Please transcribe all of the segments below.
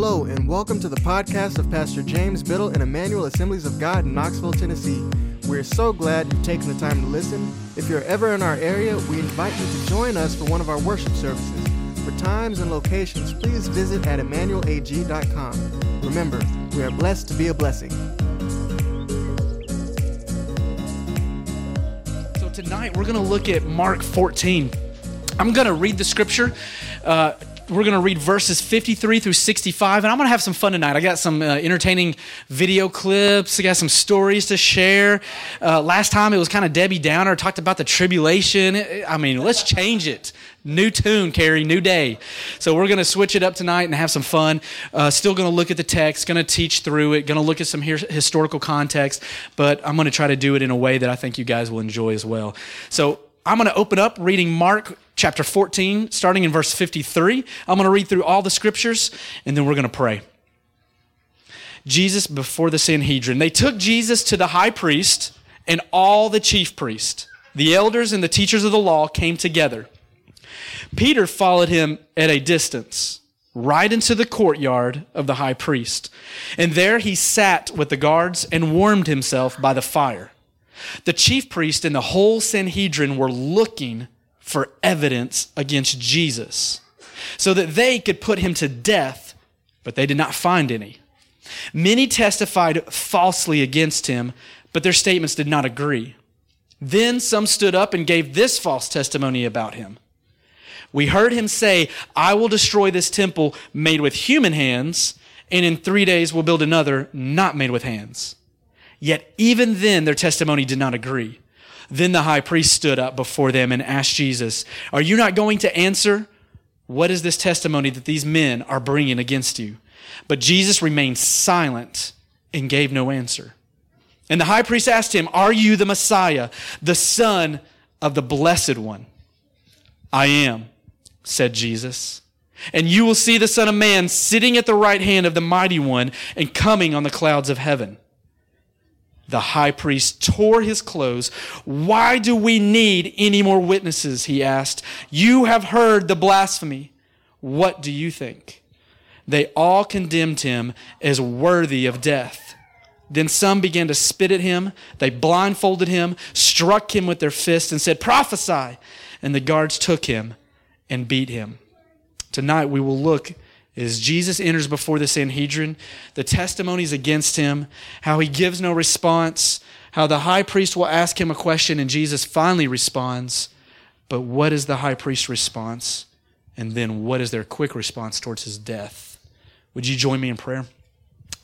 Hello, and welcome to the podcast of Pastor James Biddle and Emmanuel Assemblies of God in Knoxville, Tennessee. We're so glad you've taken the time to listen. If you're ever in our area, we invite you to join us for one of our worship services. For times and locations, please visit at emmanuelag.com. Remember, we are blessed to be a blessing. So tonight we're going to look at Mark 14. I'm going to read the scripture. Uh, we're going to read verses 53 through 65, and I'm going to have some fun tonight. I got some uh, entertaining video clips, I got some stories to share. Uh, last time it was kind of Debbie Downer, talked about the tribulation. I mean, let's change it. New tune, Carrie, new day. So we're going to switch it up tonight and have some fun. Uh, still going to look at the text, going to teach through it, going to look at some historical context, but I'm going to try to do it in a way that I think you guys will enjoy as well. So I'm going to open up reading Mark chapter 14, starting in verse 53. I'm going to read through all the scriptures and then we're going to pray. Jesus before the Sanhedrin. They took Jesus to the high priest and all the chief priests. The elders and the teachers of the law came together. Peter followed him at a distance, right into the courtyard of the high priest. And there he sat with the guards and warmed himself by the fire. The chief priest and the whole Sanhedrin were looking for evidence against Jesus so that they could put him to death, but they did not find any. Many testified falsely against him, but their statements did not agree. Then some stood up and gave this false testimony about him. We heard him say, I will destroy this temple made with human hands, and in three days will build another not made with hands. Yet even then their testimony did not agree. Then the high priest stood up before them and asked Jesus, Are you not going to answer? What is this testimony that these men are bringing against you? But Jesus remained silent and gave no answer. And the high priest asked him, Are you the Messiah, the Son of the Blessed One? I am, said Jesus. And you will see the Son of Man sitting at the right hand of the Mighty One and coming on the clouds of heaven. The high priest tore his clothes. Why do we need any more witnesses? He asked. You have heard the blasphemy. What do you think? They all condemned him as worthy of death. Then some began to spit at him. They blindfolded him, struck him with their fists, and said, Prophesy. And the guards took him and beat him. Tonight we will look is Jesus enters before the Sanhedrin, the testimonies against him, how he gives no response, how the high priest will ask him a question and Jesus finally responds. But what is the high priest's response? And then what is their quick response towards his death? Would you join me in prayer?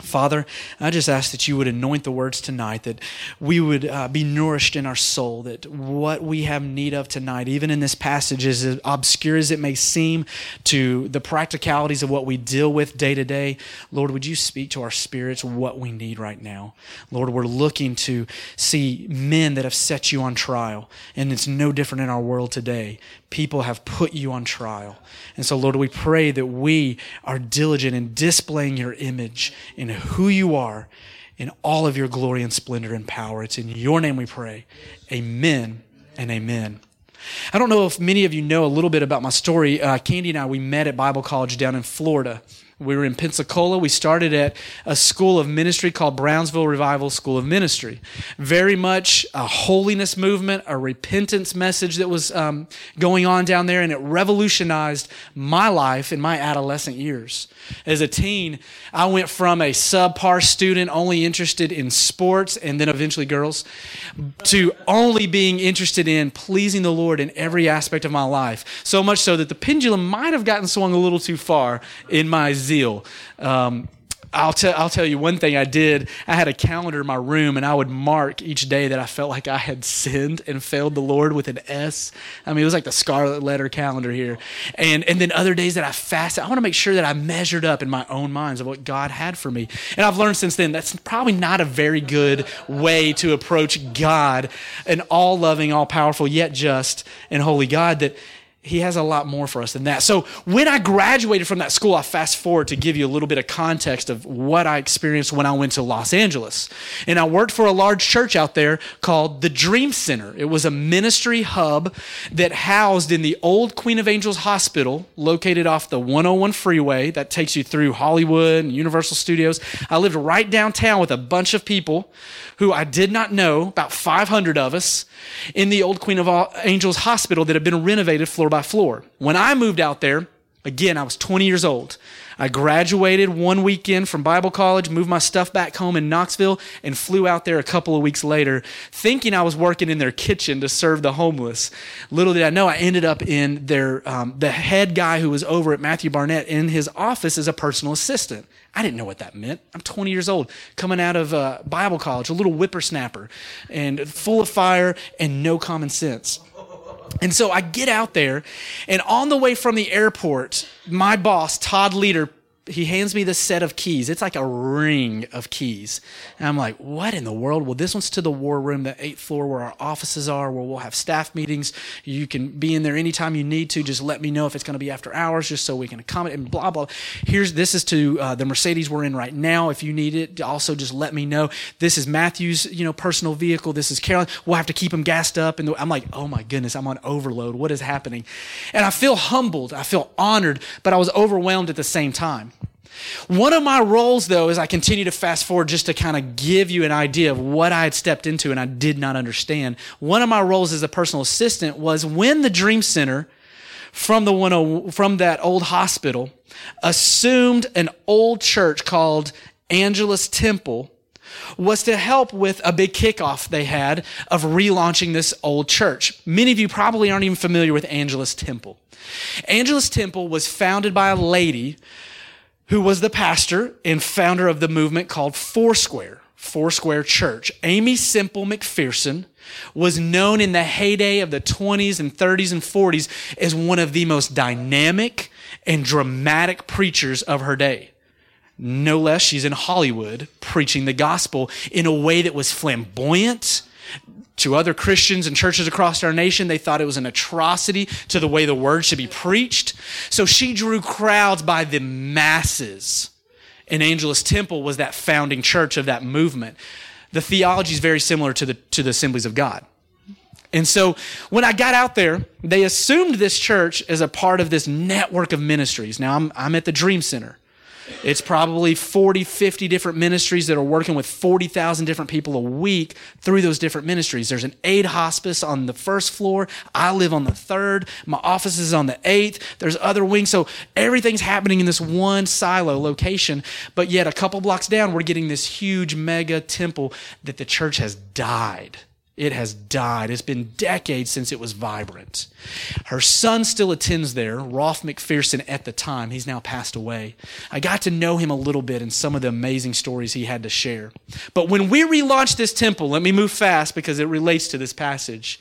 Father, I just ask that you would anoint the words tonight, that we would uh, be nourished in our soul, that what we have need of tonight, even in this passage, as obscure as it may seem to the practicalities of what we deal with day to day, Lord, would you speak to our spirits what we need right now? Lord, we're looking to see men that have set you on trial, and it's no different in our world today people have put you on trial. And so, Lord, we pray that we are diligent in displaying your image in who you are in all of your glory and splendor and power. It's in your name we pray. Amen and amen. I don't know if many of you know a little bit about my story. Uh, Candy and I, we met at Bible College down in Florida. We were in Pensacola. We started at a school of ministry called Brownsville Revival School of Ministry. Very much a holiness movement, a repentance message that was um, going on down there, and it revolutionized my life in my adolescent years. As a teen, I went from a subpar student only interested in sports and then eventually girls to only being interested in pleasing the Lord in every aspect of my life. So much so that the pendulum might have gotten swung a little too far in my zeal. Um, I'll, tell I'll tell you one thing I did. I had a calendar in my room, and I would mark each day that I felt like I had sinned and failed the Lord with an S. I mean, it was like the scarlet letter calendar here. And, and then other days that I fasted, I want to make sure that I measured up in my own minds of what God had for me. And I've learned since then that's probably not a very good way to approach God, an all loving, all powerful, yet just and holy God that he has a lot more for us than that. So when I graduated from that school, I fast forward to give you a little bit of context of what I experienced when I went to Los Angeles. And I worked for a large church out there called the Dream Center. It was a ministry hub that housed in the old Queen of Angels Hospital, located off the 101 freeway that takes you through Hollywood and Universal Studios. I lived right downtown with a bunch of people who I did not know, about 500 of us, in the old Queen of Angels Hospital that had been renovated floor by floor. When I moved out there, again, I was 20 years old. I graduated one weekend from Bible college, moved my stuff back home in Knoxville, and flew out there a couple of weeks later, thinking I was working in their kitchen to serve the homeless. Little did I know, I ended up in their um, the head guy who was over at Matthew Barnett in his office as a personal assistant. I didn't know what that meant. I'm 20 years old, coming out of uh, Bible college, a little whippersnapper, and full of fire and no common sense. And so I get out there, and on the way from the airport, my boss, Todd Leader, he hands me this set of keys. It's like a ring of keys. And I'm like, what in the world? Well, this one's to the war room, the eighth floor where our offices are, where we'll have staff meetings. You can be in there anytime you need to. Just let me know if it's going to be after hours, just so we can accommodate and blah, blah. Here's, this is to uh, the Mercedes we're in right now. If you need it, also just let me know. This is Matthew's, you know, personal vehicle. This is Carolyn. We'll have to keep him gassed up. And I'm like, oh my goodness, I'm on overload. What is happening? And I feel humbled. I feel honored, but I was overwhelmed at the same time. One of my roles, though, as I continue to fast forward just to kind of give you an idea of what I had stepped into and I did not understand. One of my roles as a personal assistant was when the Dream Center from the one oh, from that old hospital assumed an old church called Angelus Temple was to help with a big kickoff they had of relaunching this old church. Many of you probably aren't even familiar with Angelus Temple. Angelus Temple was founded by a lady who was the pastor and founder of the movement called Foursquare, Foursquare Church. Aimee Semple McPherson was known in the heyday of the 20s and 30s and 40s as one of the most dynamic and dramatic preachers of her day. No less, she's in Hollywood preaching the gospel in a way that was flamboyant to other Christians and churches across our nation, they thought it was an atrocity to the way the word should be preached. So she drew crowds by the masses. And Angelus Temple was that founding church of that movement. The theology is very similar to the, to the Assemblies of God. And so when I got out there, they assumed this church as a part of this network of ministries. Now I'm, I'm at the Dream Center. It's probably 40, 50 different ministries that are working with 40,000 different people a week through those different ministries. There's an aid hospice on the first floor. I live on the third. My office is on the eighth. There's other wings. So everything's happening in this one silo location. But yet, a couple blocks down, we're getting this huge mega temple that the church has died. It has died. It's been decades since it was vibrant. Her son still attends there, Rolf McPherson at the time. He's now passed away. I got to know him a little bit and some of the amazing stories he had to share. But when we relaunched this temple, let me move fast because it relates to this passage.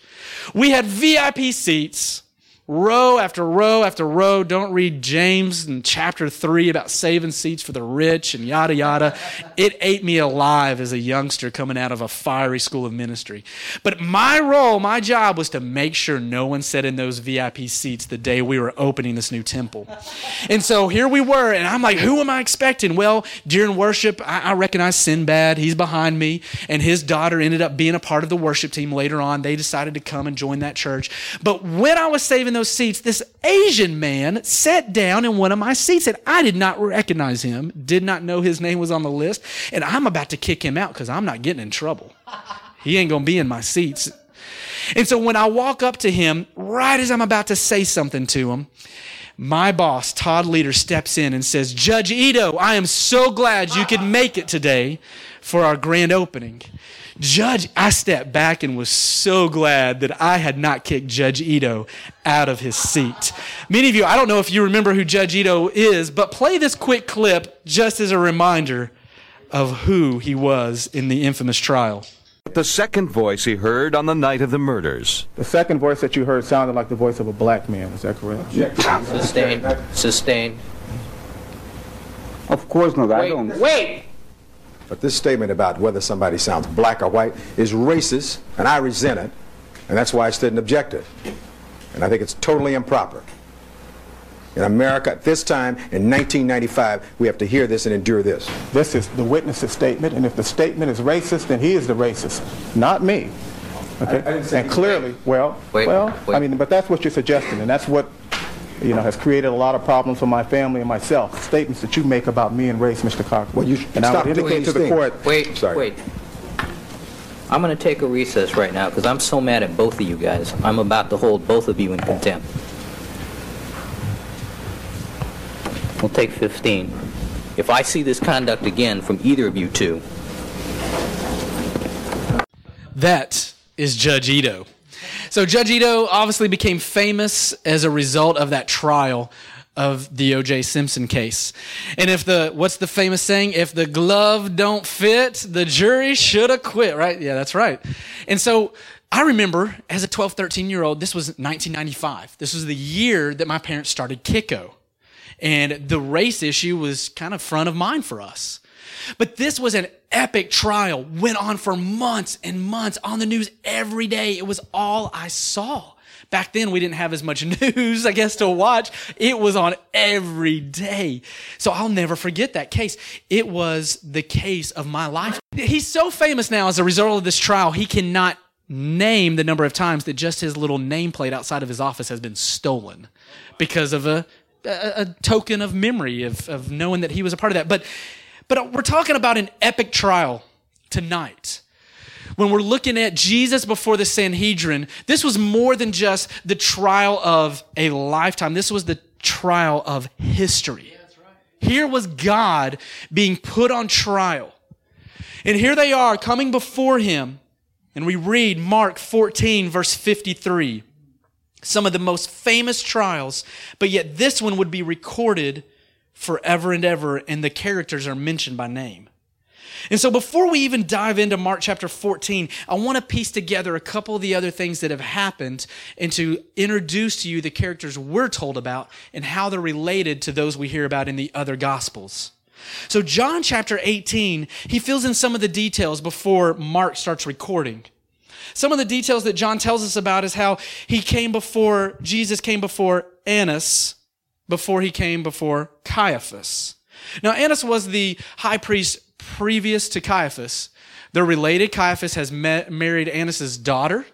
We had VIP seats row after row after row. Don't read James in chapter three about saving seats for the rich and yada yada. It ate me alive as a youngster coming out of a fiery school of ministry. But my role, my job was to make sure no one sat in those VIP seats the day we were opening this new temple. And so here we were, and I'm like, who am I expecting? Well, during worship, I, I recognize Sinbad. He's behind me, and his daughter ended up being a part of the worship team later on. They decided to come and join that church. But when I was saving in those seats, this Asian man sat down in one of my seats and I did not recognize him, did not know his name was on the list, and I'm about to kick him out because I'm not getting in trouble. He ain't gonna be in my seats. And so when I walk up to him, right as I'm about to say something to him, my boss, Todd Leader, steps in and says, Judge Ito, I am so glad you could make it today for our grand opening. Judge, I stepped back and was so glad that I had not kicked Judge Ito out of his seat. Many of you, I don't know if you remember who Judge Ito is, but play this quick clip just as a reminder of who he was in the infamous trial. The second voice he heard on the night of the murders. The second voice that you heard sounded like the voice of a black man. Is that correct? Sustained. Sustained. Of course not. I don't. wait! But this statement about whether somebody sounds black or white is racist, and I resent it, and that's why I stood and objected. And I think it's totally improper. In America at this time, in 1995, we have to hear this and endure this. This is the witness's statement, and if the statement is racist, then he is the racist, not me. Okay? didn't say and you- clearly, well, Wait, well, wait. I mean, but that's what you're suggesting, and that's what you know has created a lot of problems for my family and myself. Statements that you make about me and race, Mr. Cochran. Well, you should and I stop would doing indicate to these the things. court. Wait, Sorry. wait. I'm going to take a recess right now because I'm so mad at both of you guys. I'm about to hold both of you in contempt. We'll take 15. If I see this conduct again from either of you two, That is Judge Ito. So Judge Ito obviously became famous as a result of that trial of the O.J. Simpson case. And if the what's the famous saying? If the glove don't fit, the jury should have quit, right? Yeah, that's right. And so I remember as a 12, 13 year old, this was 1995. This was the year that my parents started Kiko. And the race issue was kind of front of mind for us. But this was an epic trial, went on for months and months on the news every day. It was all I saw. Back then, we didn't have as much news, I guess, to watch. It was on every day. So I'll never forget that case. It was the case of my life. He's so famous now as a result of this trial, he cannot name the number of times that just his little nameplate outside of his office has been stolen because of a, a, a token of memory of, of knowing that he was a part of that. But, but we're talking about an epic trial tonight. When we're looking at Jesus before the Sanhedrin, this was more than just the trial of a lifetime. This was the trial of history. Here was God being put on trial. And here they are coming before him. And we read Mark 14, verse 53. Some of the most famous trials, but yet this one would be recorded forever and ever, and the characters are mentioned by name. And so before we even dive into Mark chapter 14, I want to piece together a couple of the other things that have happened and to introduce to you the characters we're told about and how they're related to those we hear about in the other gospels. So John chapter 18, he fills in some of the details before Mark starts recording. Some of the details that John tells us about is how he came before, Jesus came before Annas before he came before Caiaphas. Now, Annas was the high priest previous to Caiaphas. They're related. Caiaphas has met, married Annas' daughter,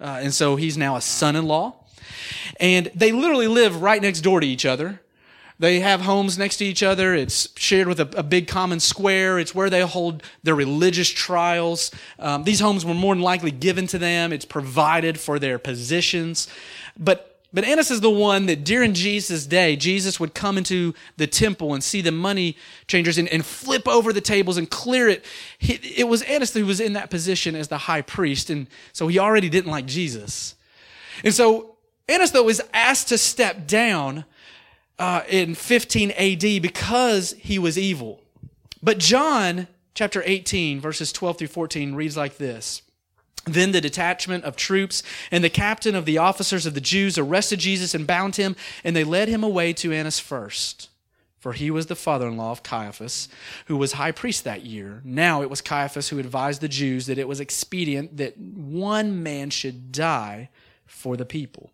uh, and so he's now a son in law. And they literally live right next door to each other. They have homes next to each other. It's shared with a, a big common square. It's where they hold their religious trials. Um, these homes were more than likely given to them. It's provided for their positions. But but Annas is the one that during Jesus' day, Jesus would come into the temple and see the money changers and, and flip over the tables and clear it. He, it was Annas who was in that position as the high priest, and so he already didn't like Jesus. And so Annas, though, is asked to step down uh, in 15 AD because he was evil. But John chapter 18, verses 12 through 14 reads like this. Then the detachment of troops and the captain of the officers of the Jews arrested Jesus and bound him, and they led him away to Annas first. For he was the father in law of Caiaphas, who was high priest that year. Now it was Caiaphas who advised the Jews that it was expedient that one man should die for the people.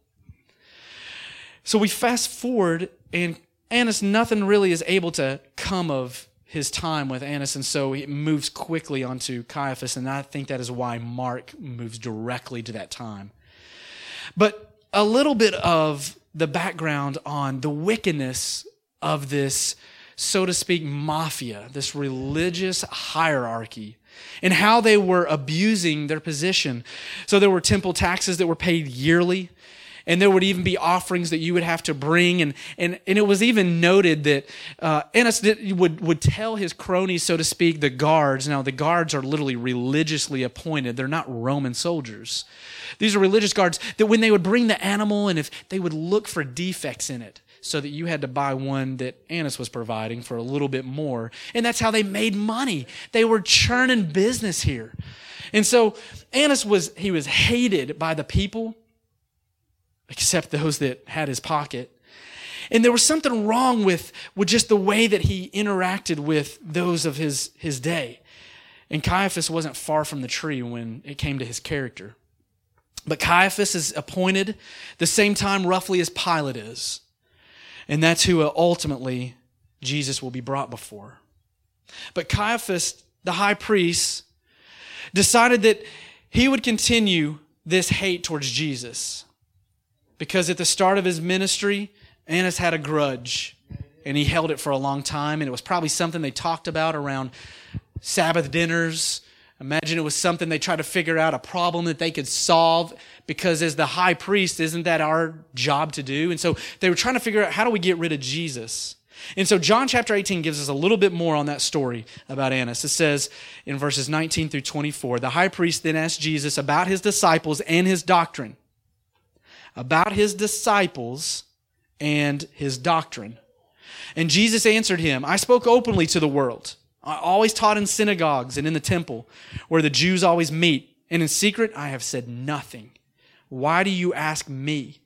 So we fast forward, and Annas, nothing really is able to come of his time with Annas, and so he moves quickly onto Caiaphas, and I think that is why Mark moves directly to that time. But a little bit of the background on the wickedness of this, so to speak, mafia, this religious hierarchy, and how they were abusing their position. So there were temple taxes that were paid yearly and there would even be offerings that you would have to bring. And and, and it was even noted that uh, Annas did, would would tell his cronies so to speak the guards. Now the guards are literally religiously appointed. They're not Roman soldiers. These are religious guards that when they would bring the animal and if they would look for defects in it so that you had to buy one that Annas was providing for a little bit more. And that's how they made money. They were churning business here. And so Annas was he was hated by the people except those that had his pocket. And there was something wrong with, with just the way that he interacted with those of his, his day. And Caiaphas wasn't far from the tree when it came to his character. But Caiaphas is appointed the same time roughly as Pilate is. And that's who uh, ultimately Jesus will be brought before. But Caiaphas, the high priest, decided that he would continue this hate towards Jesus. Because at the start of his ministry, Annas had a grudge and he held it for a long time. And it was probably something they talked about around Sabbath dinners. Imagine it was something they tried to figure out, a problem that they could solve. Because as the high priest, isn't that our job to do? And so they were trying to figure out how do we get rid of Jesus? And so John chapter 18 gives us a little bit more on that story about Annas. It says in verses 19 through 24 The high priest then asked Jesus about his disciples and his doctrine. About his disciples and his doctrine. And Jesus answered him, I spoke openly to the world. I always taught in synagogues and in the temple where the Jews always meet. And in secret, I have said nothing. Why do you ask me?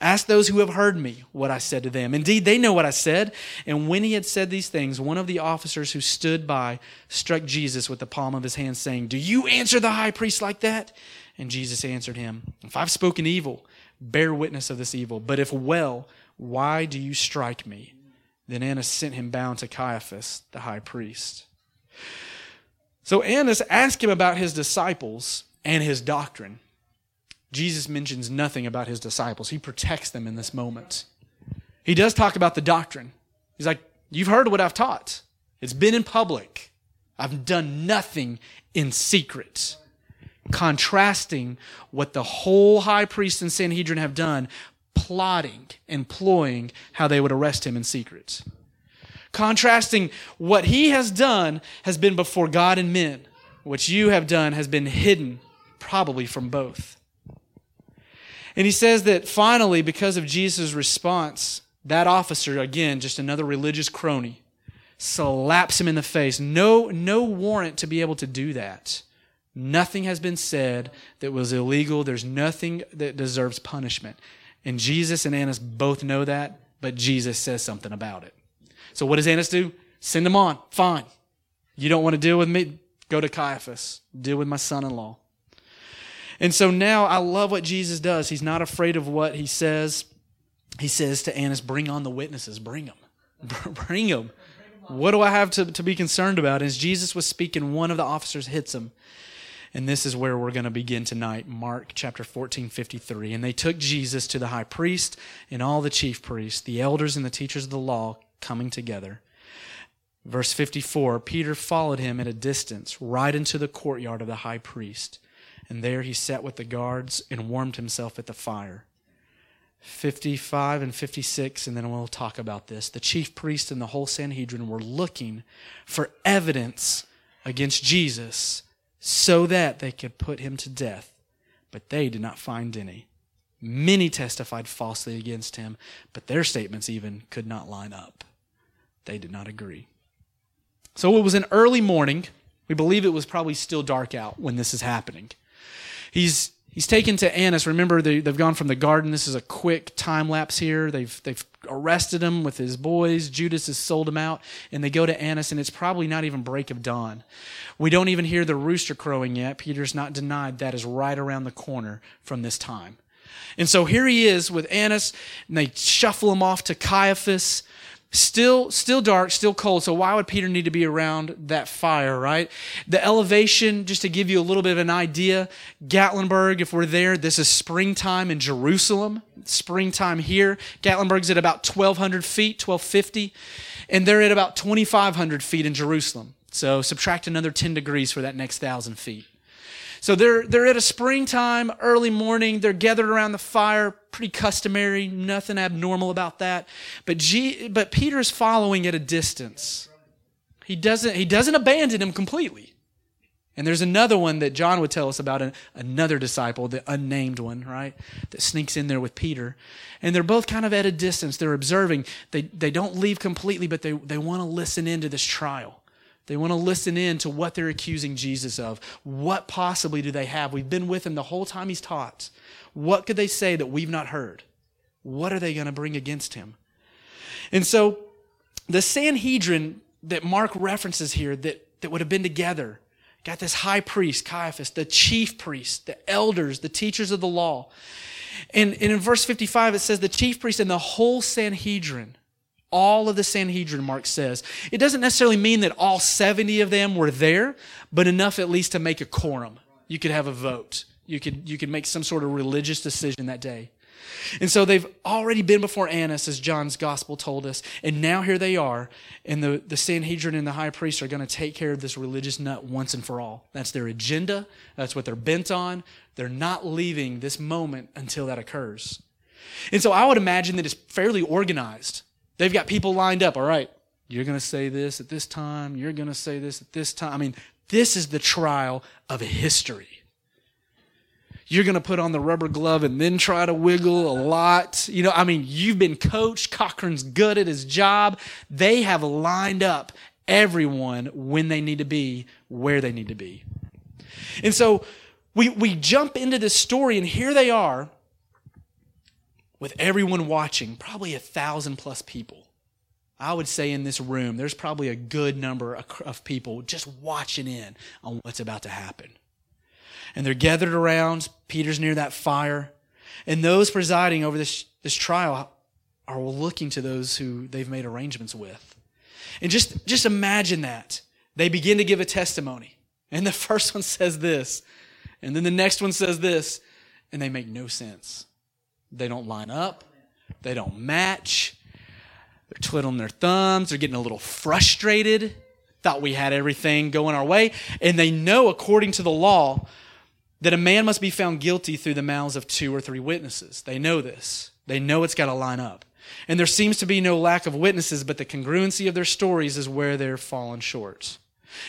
Ask those who have heard me what I said to them. Indeed, they know what I said. And when he had said these things, one of the officers who stood by struck Jesus with the palm of his hand, saying, Do you answer the high priest like that? And Jesus answered him, If I've spoken evil, bear witness of this evil. But if well, why do you strike me? Then Annas sent him bound to Caiaphas, the high priest. So Annas asked him about his disciples and his doctrine. Jesus mentions nothing about his disciples. He protects them in this moment. He does talk about the doctrine. He's like, You've heard what I've taught, it's been in public. I've done nothing in secret. Contrasting what the whole high priest and Sanhedrin have done, plotting and ploying how they would arrest him in secret. Contrasting what he has done has been before God and men. What you have done has been hidden, probably from both. And he says that finally, because of Jesus' response, that officer, again, just another religious crony, slaps him in the face. No, no warrant to be able to do that. Nothing has been said that was illegal. There's nothing that deserves punishment. And Jesus and Annas both know that, but Jesus says something about it. So what does Annas do? Send him on. Fine. You don't want to deal with me? Go to Caiaphas. Deal with my son in law. And so now I love what Jesus does. He's not afraid of what he says. He says to Annas, Bring on the witnesses, bring them. bring them. What do I have to, to be concerned about? As Jesus was speaking, one of the officers hits him. And this is where we're going to begin tonight, Mark chapter 14, 53. And they took Jesus to the high priest and all the chief priests, the elders and the teachers of the law coming together. Verse 54 Peter followed him at a distance, right into the courtyard of the high priest and there he sat with the guards and warmed himself at the fire. 55 and 56, and then we'll talk about this. The chief priest and the whole Sanhedrin were looking for evidence against Jesus so that they could put him to death, but they did not find any. Many testified falsely against him, but their statements even could not line up. They did not agree. So it was an early morning. We believe it was probably still dark out when this is happening. He's he's taken to Annas. Remember, they, have gone from the garden. This is a quick time lapse here. They've they've arrested him with his boys. Judas has sold him out, and they go to Annas, and it's probably not even break of dawn. We don't even hear the rooster crowing yet. Peter's not denied that is right around the corner from this time. And so here he is with Annas, and they shuffle him off to Caiaphas. Still, still dark, still cold. So why would Peter need to be around that fire, right? The elevation, just to give you a little bit of an idea, Gatlinburg, if we're there, this is springtime in Jerusalem. Springtime here. Gatlinburg's at about 1,200 feet, 1,250. And they're at about 2,500 feet in Jerusalem. So subtract another 10 degrees for that next thousand feet. So they're, they're at a springtime, early morning. They're gathered around the fire, pretty customary, nothing abnormal about that. But, G, but Peter's following at a distance. He doesn't, he doesn't abandon him completely. And there's another one that John would tell us about, an, another disciple, the unnamed one, right? That sneaks in there with Peter. And they're both kind of at a distance. They're observing. They, they don't leave completely, but they, they want to listen into this trial. They want to listen in to what they're accusing Jesus of. What possibly do they have? We've been with him the whole time he's taught. What could they say that we've not heard? What are they going to bring against him? And so the Sanhedrin that Mark references here that, that would have been together, Got this high priest, Caiaphas, the chief priest, the elders, the teachers of the law. And, and in verse 55, it says the chief priest and the whole Sanhedrin, all of the Sanhedrin, Mark says. It doesn't necessarily mean that all 70 of them were there, but enough at least to make a quorum. You could have a vote. You could, you could make some sort of religious decision that day. And so they've already been before Annas, as John's gospel told us. And now here they are. And the, the Sanhedrin and the high priest are going to take care of this religious nut once and for all. That's their agenda. That's what they're bent on. They're not leaving this moment until that occurs. And so I would imagine that it's fairly organized. They've got people lined up. All right, you're going to say this at this time. You're going to say this at this time. I mean, this is the trial of history you're going to put on the rubber glove and then try to wiggle a lot. You know, I mean, you've been coached. Cochran's good at his job. They have lined up everyone when they need to be, where they need to be. And so we, we jump into this story, and here they are with everyone watching, probably a thousand plus people. I would say in this room, there's probably a good number of people just watching in on what's about to happen and they're gathered around. Peter's near that fire. And those presiding over this, this trial are looking to those who they've made arrangements with. And just, just imagine that. They begin to give a testimony. And the first one says this, and then the next one says this, and they make no sense. They don't line up, they don't match. They're twiddling their thumbs, they're getting a little frustrated. Thought we had everything going our way. And they know, according to the law, that a man must be found guilty through the mouths of two or three witnesses. They know this. They know it's got to line up. And there seems to be no lack of witnesses, but the congruency of their stories is where they're fallen short.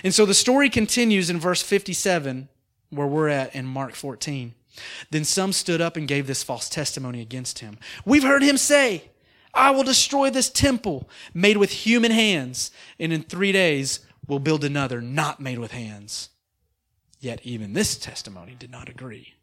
And so the story continues in verse 57, where we're at in Mark 14. Then some stood up and gave this false testimony against him. We've heard him say, I will destroy this temple made with human hands, and in three days will build another not made with hands. Yet even this testimony did not agree.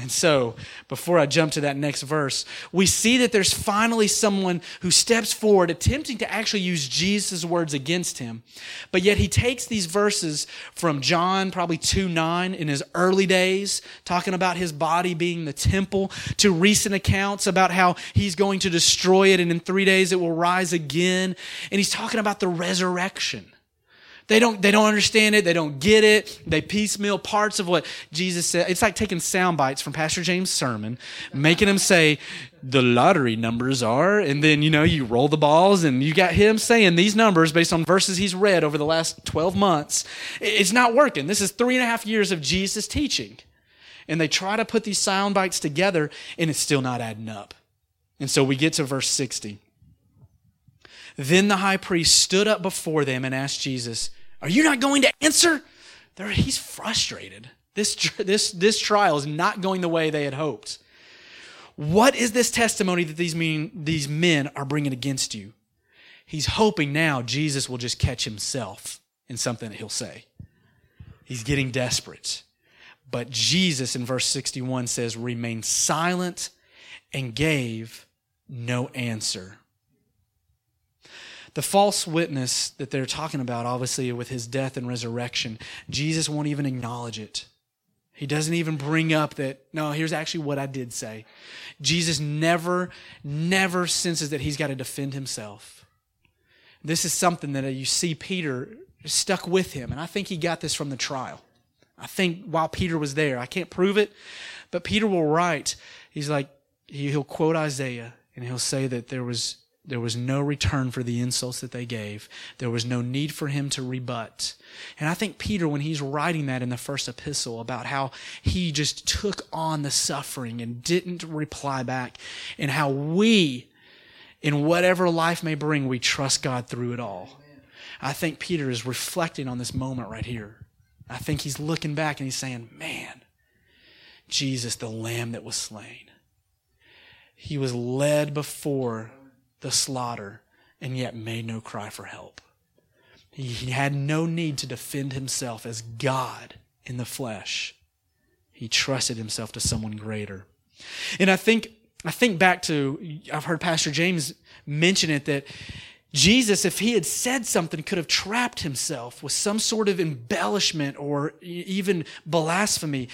And so, before I jump to that next verse, we see that there's finally someone who steps forward attempting to actually use Jesus' words against him. But yet he takes these verses from John, probably 2 9, in his early days, talking about his body being the temple, to recent accounts about how he's going to destroy it and in three days it will rise again. And he's talking about the resurrection. They don't, they don't understand it. They don't get it. They piecemeal parts of what Jesus said. It's like taking sound bites from Pastor James' sermon, making him say, the lottery numbers are, and then, you know, you roll the balls and you got him saying these numbers based on verses he's read over the last 12 months. It's not working. This is three and a half years of Jesus teaching. And they try to put these sound bites together and it's still not adding up. And so we get to verse 60. Then the high priest stood up before them and asked Jesus, Are you not going to answer? They're, he's frustrated. This, this, this trial is not going the way they had hoped. What is this testimony that these, mean, these men are bringing against you? He's hoping now Jesus will just catch himself in something that he'll say. He's getting desperate. But Jesus in verse 61 says, remained silent and gave no answer. The false witness that they're talking about, obviously, with his death and resurrection, Jesus won't even acknowledge it. He doesn't even bring up that, no, here's actually what I did say. Jesus never, never senses that he's got to defend himself. This is something that you see Peter stuck with him, and I think he got this from the trial. I think while Peter was there, I can't prove it, but Peter will write, he's like, he'll quote Isaiah, and he'll say that there was there was no return for the insults that they gave. There was no need for him to rebut. And I think Peter, when he's writing that in the first epistle about how he just took on the suffering and didn't reply back, and how we, in whatever life may bring, we trust God through it all. I think Peter is reflecting on this moment right here. I think he's looking back and he's saying, Man, Jesus, the Lamb that was slain. He was led before the slaughter and yet made no cry for help. He had no need to defend himself as God in the flesh. He trusted himself to someone greater. And I think I think back to I've heard Pastor James mention it that Jesus, if he had said something, could have trapped himself with some sort of embellishment or even blasphemy.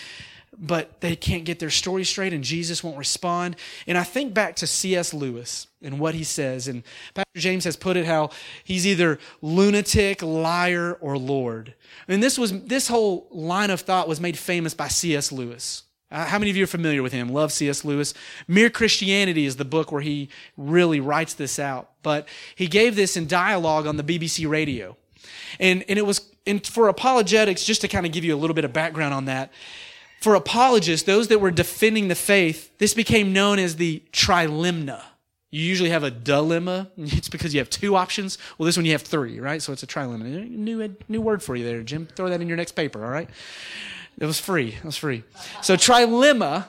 But they can't get their story straight, and Jesus won't respond. And I think back to C.S. Lewis and what he says. And Pastor James has put it how he's either lunatic, liar, or Lord. And this was this whole line of thought was made famous by C.S. Lewis. Uh, how many of you are familiar with him? Love C.S. Lewis. Mere Christianity is the book where he really writes this out. But he gave this in dialogue on the BBC radio. And, and it was and for apologetics, just to kind of give you a little bit of background on that. For apologists, those that were defending the faith, this became known as the trilemma. You usually have a dilemma. It's because you have two options. Well, this one you have three, right? So it's a trilemma. New, new word for you there, Jim. Throw that in your next paper, all right? It was free. It was free. So trilemma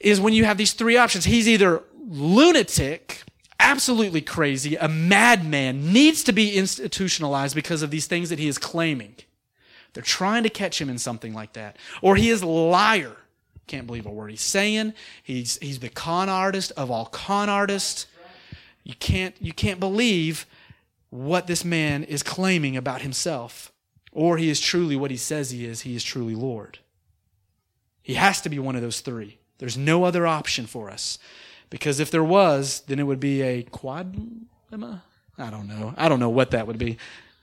is when you have these three options. He's either lunatic, absolutely crazy, a madman, needs to be institutionalized because of these things that he is claiming. They're trying to catch him in something like that. Or he is a liar. Can't believe a word he's saying. He's, he's the con artist of all con artists. You can't, you can't believe what this man is claiming about himself. Or he is truly what he says he is. He is truly Lord. He has to be one of those three. There's no other option for us. Because if there was, then it would be a quadlemma? I don't know. I don't know what that would be.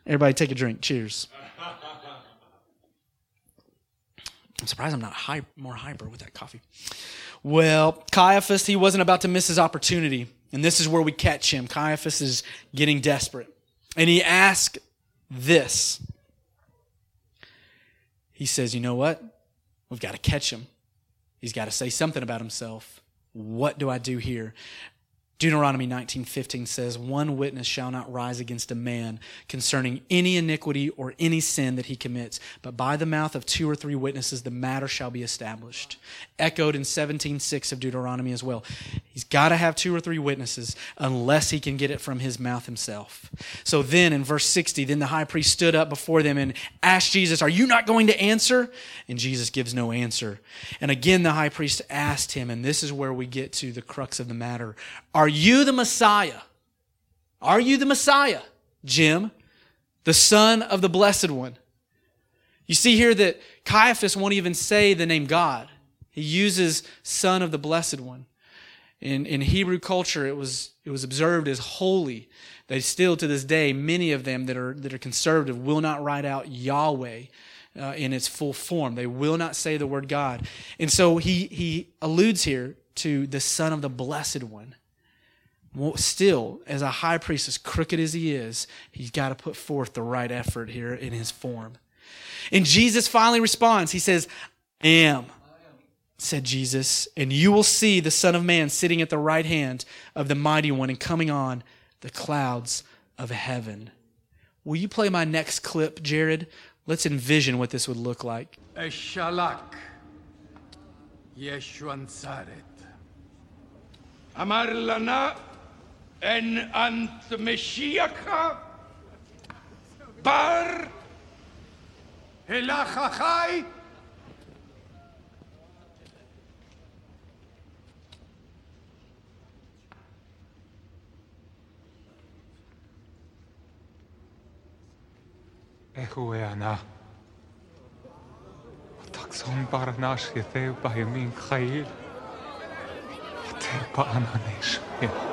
Everybody take a drink. Cheers. I'm surprised I'm not high, more hyper with that coffee. Well, Caiaphas, he wasn't about to miss his opportunity. And this is where we catch him. Caiaphas is getting desperate. And he asks this he says, You know what? We've got to catch him. He's got to say something about himself. What do I do here? Deuteronomy 19:15 says, "One witness shall not rise against a man concerning any iniquity or any sin that he commits, but by the mouth of two or three witnesses the matter shall be established." Echoed in 17:6 of Deuteronomy as well. He's got to have two or three witnesses unless he can get it from his mouth himself. So then in verse 60, then the high priest stood up before them and asked Jesus, "Are you not going to answer?" And Jesus gives no answer. And again the high priest asked him, and this is where we get to the crux of the matter. Are you the Messiah? Are you the Messiah, Jim, the Son of the Blessed One? You see here that Caiaphas won't even say the name God. He uses Son of the Blessed One. In, in Hebrew culture, it was, it was observed as holy. They still, to this day, many of them that are, that are conservative will not write out Yahweh uh, in its full form. They will not say the word God. And so he, he alludes here to the Son of the Blessed One still, as a high priest, as crooked as he is, he's got to put forth the right effort here in his form. And Jesus finally responds. He says, I am, said Jesus, and you will see the Son of Man sitting at the right hand of the Mighty One and coming on the clouds of heaven. Will you play my next clip, Jared? Let's envision what this would look like. Eshalak, Amar lana and unto Mashiach bar Helachachai. Echuana. תחזון ברנה שיתר בימין חיל, ותר בענני שמיר.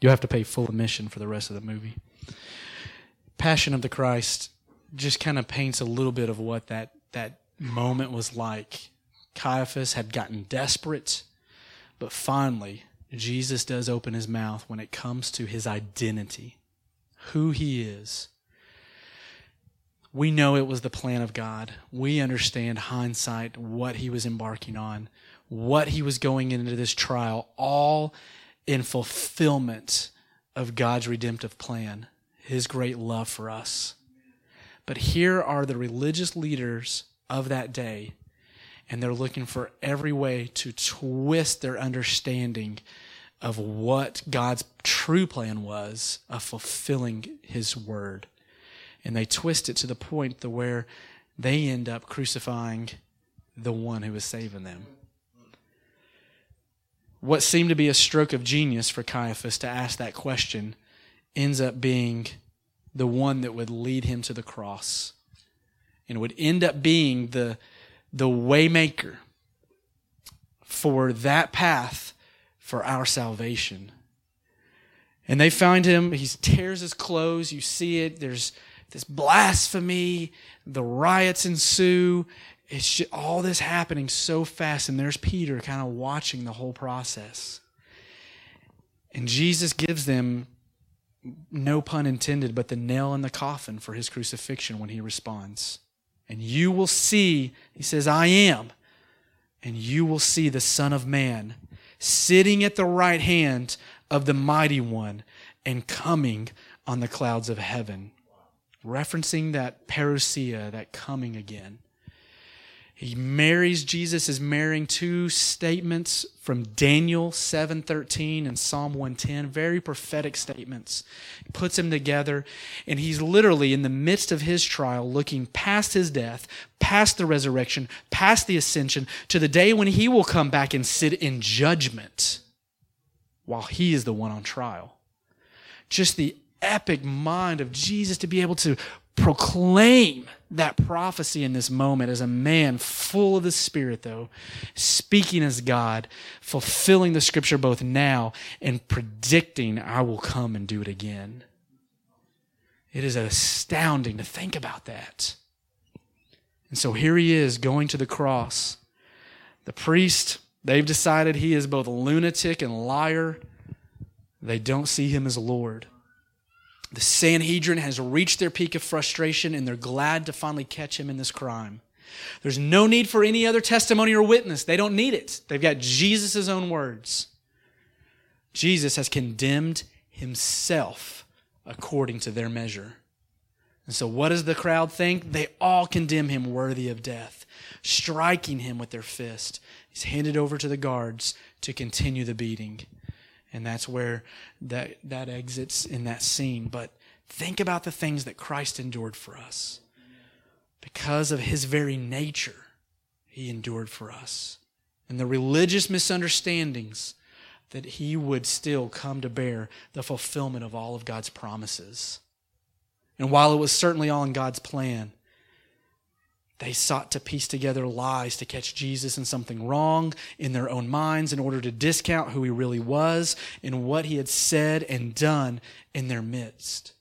You have to pay full admission for the rest of the movie. Passion of the Christ just kind of paints a little bit of what that that moment was like. Caiaphas had gotten desperate, but finally Jesus does open his mouth when it comes to his identity, who he is, we know it was the plan of God. We understand hindsight what he was embarking on, what he was going into this trial, all in fulfillment of God's redemptive plan, his great love for us. But here are the religious leaders of that day, and they're looking for every way to twist their understanding of what God's true plan was of fulfilling his word. And they twist it to the point to where they end up crucifying the one who is saving them what seemed to be a stroke of genius for Caiaphas to ask that question ends up being the one that would lead him to the cross and would end up being the the waymaker for that path for our salvation. And they find him, he tears his clothes, you see it, there's this blasphemy, the riots ensue, it's just, all this happening so fast, and there's Peter kind of watching the whole process. And Jesus gives them, no pun intended, but the nail in the coffin for his crucifixion when he responds. And you will see, he says, I am, and you will see the Son of Man sitting at the right hand of the Mighty One and coming on the clouds of heaven. Referencing that parousia, that coming again. He marries Jesus is marrying two statements from Daniel 7:13 and Psalm 110, very prophetic statements. He puts them together and he's literally in the midst of his trial looking past his death, past the resurrection, past the ascension to the day when he will come back and sit in judgment while he is the one on trial. Just the epic mind of Jesus to be able to proclaim that prophecy in this moment as a man full of the Spirit, though, speaking as God, fulfilling the scripture both now and predicting, I will come and do it again. It is astounding to think about that. And so here he is going to the cross. The priest, they've decided he is both a lunatic and liar. They don't see him as Lord. The Sanhedrin has reached their peak of frustration and they're glad to finally catch him in this crime. There's no need for any other testimony or witness. They don't need it. They've got Jesus' own words. Jesus has condemned himself according to their measure. And so, what does the crowd think? They all condemn him worthy of death, striking him with their fist. He's handed over to the guards to continue the beating. And that's where that, that exits in that scene. But think about the things that Christ endured for us. Because of his very nature, he endured for us. And the religious misunderstandings that he would still come to bear the fulfillment of all of God's promises. And while it was certainly all in God's plan, they sought to piece together lies to catch Jesus in something wrong in their own minds in order to discount who he really was and what he had said and done in their midst.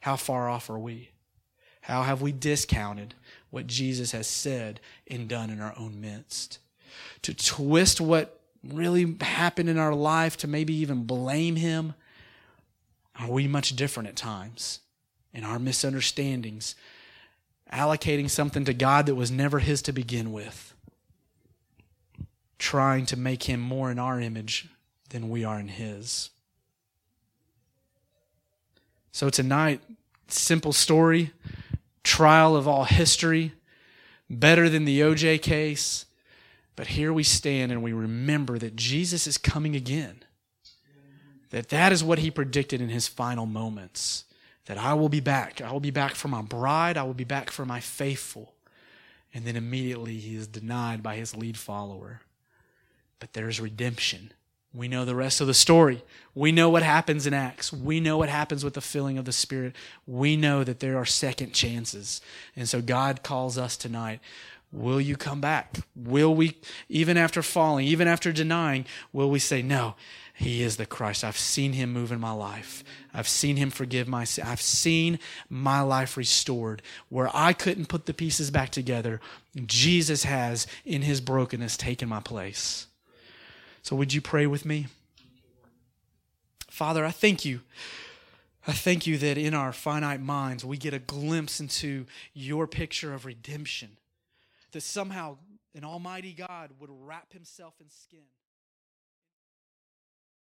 How far off are we? How have we discounted what Jesus has said and done in our own midst? To twist what really happened in our life to maybe even blame him? Are we much different at times in our misunderstandings? Allocating something to God that was never His to begin with, trying to make Him more in our image than we are in His. So tonight, simple story, trial of all history. better than the OJ case. But here we stand and we remember that Jesus is coming again. That that is what he predicted in his final moments. That I will be back. I will be back for my bride. I will be back for my faithful. And then immediately he is denied by his lead follower. But there's redemption. We know the rest of the story. We know what happens in Acts. We know what happens with the filling of the Spirit. We know that there are second chances. And so God calls us tonight. Will you come back? Will we, even after falling, even after denying, will we say, No, He is the Christ? I've seen Him move in my life. I've seen Him forgive my sin. I've seen my life restored. Where I couldn't put the pieces back together, Jesus has, in His brokenness, taken my place. So, would you pray with me? Father, I thank you. I thank you that in our finite minds we get a glimpse into your picture of redemption. That somehow an almighty God would wrap himself in skin.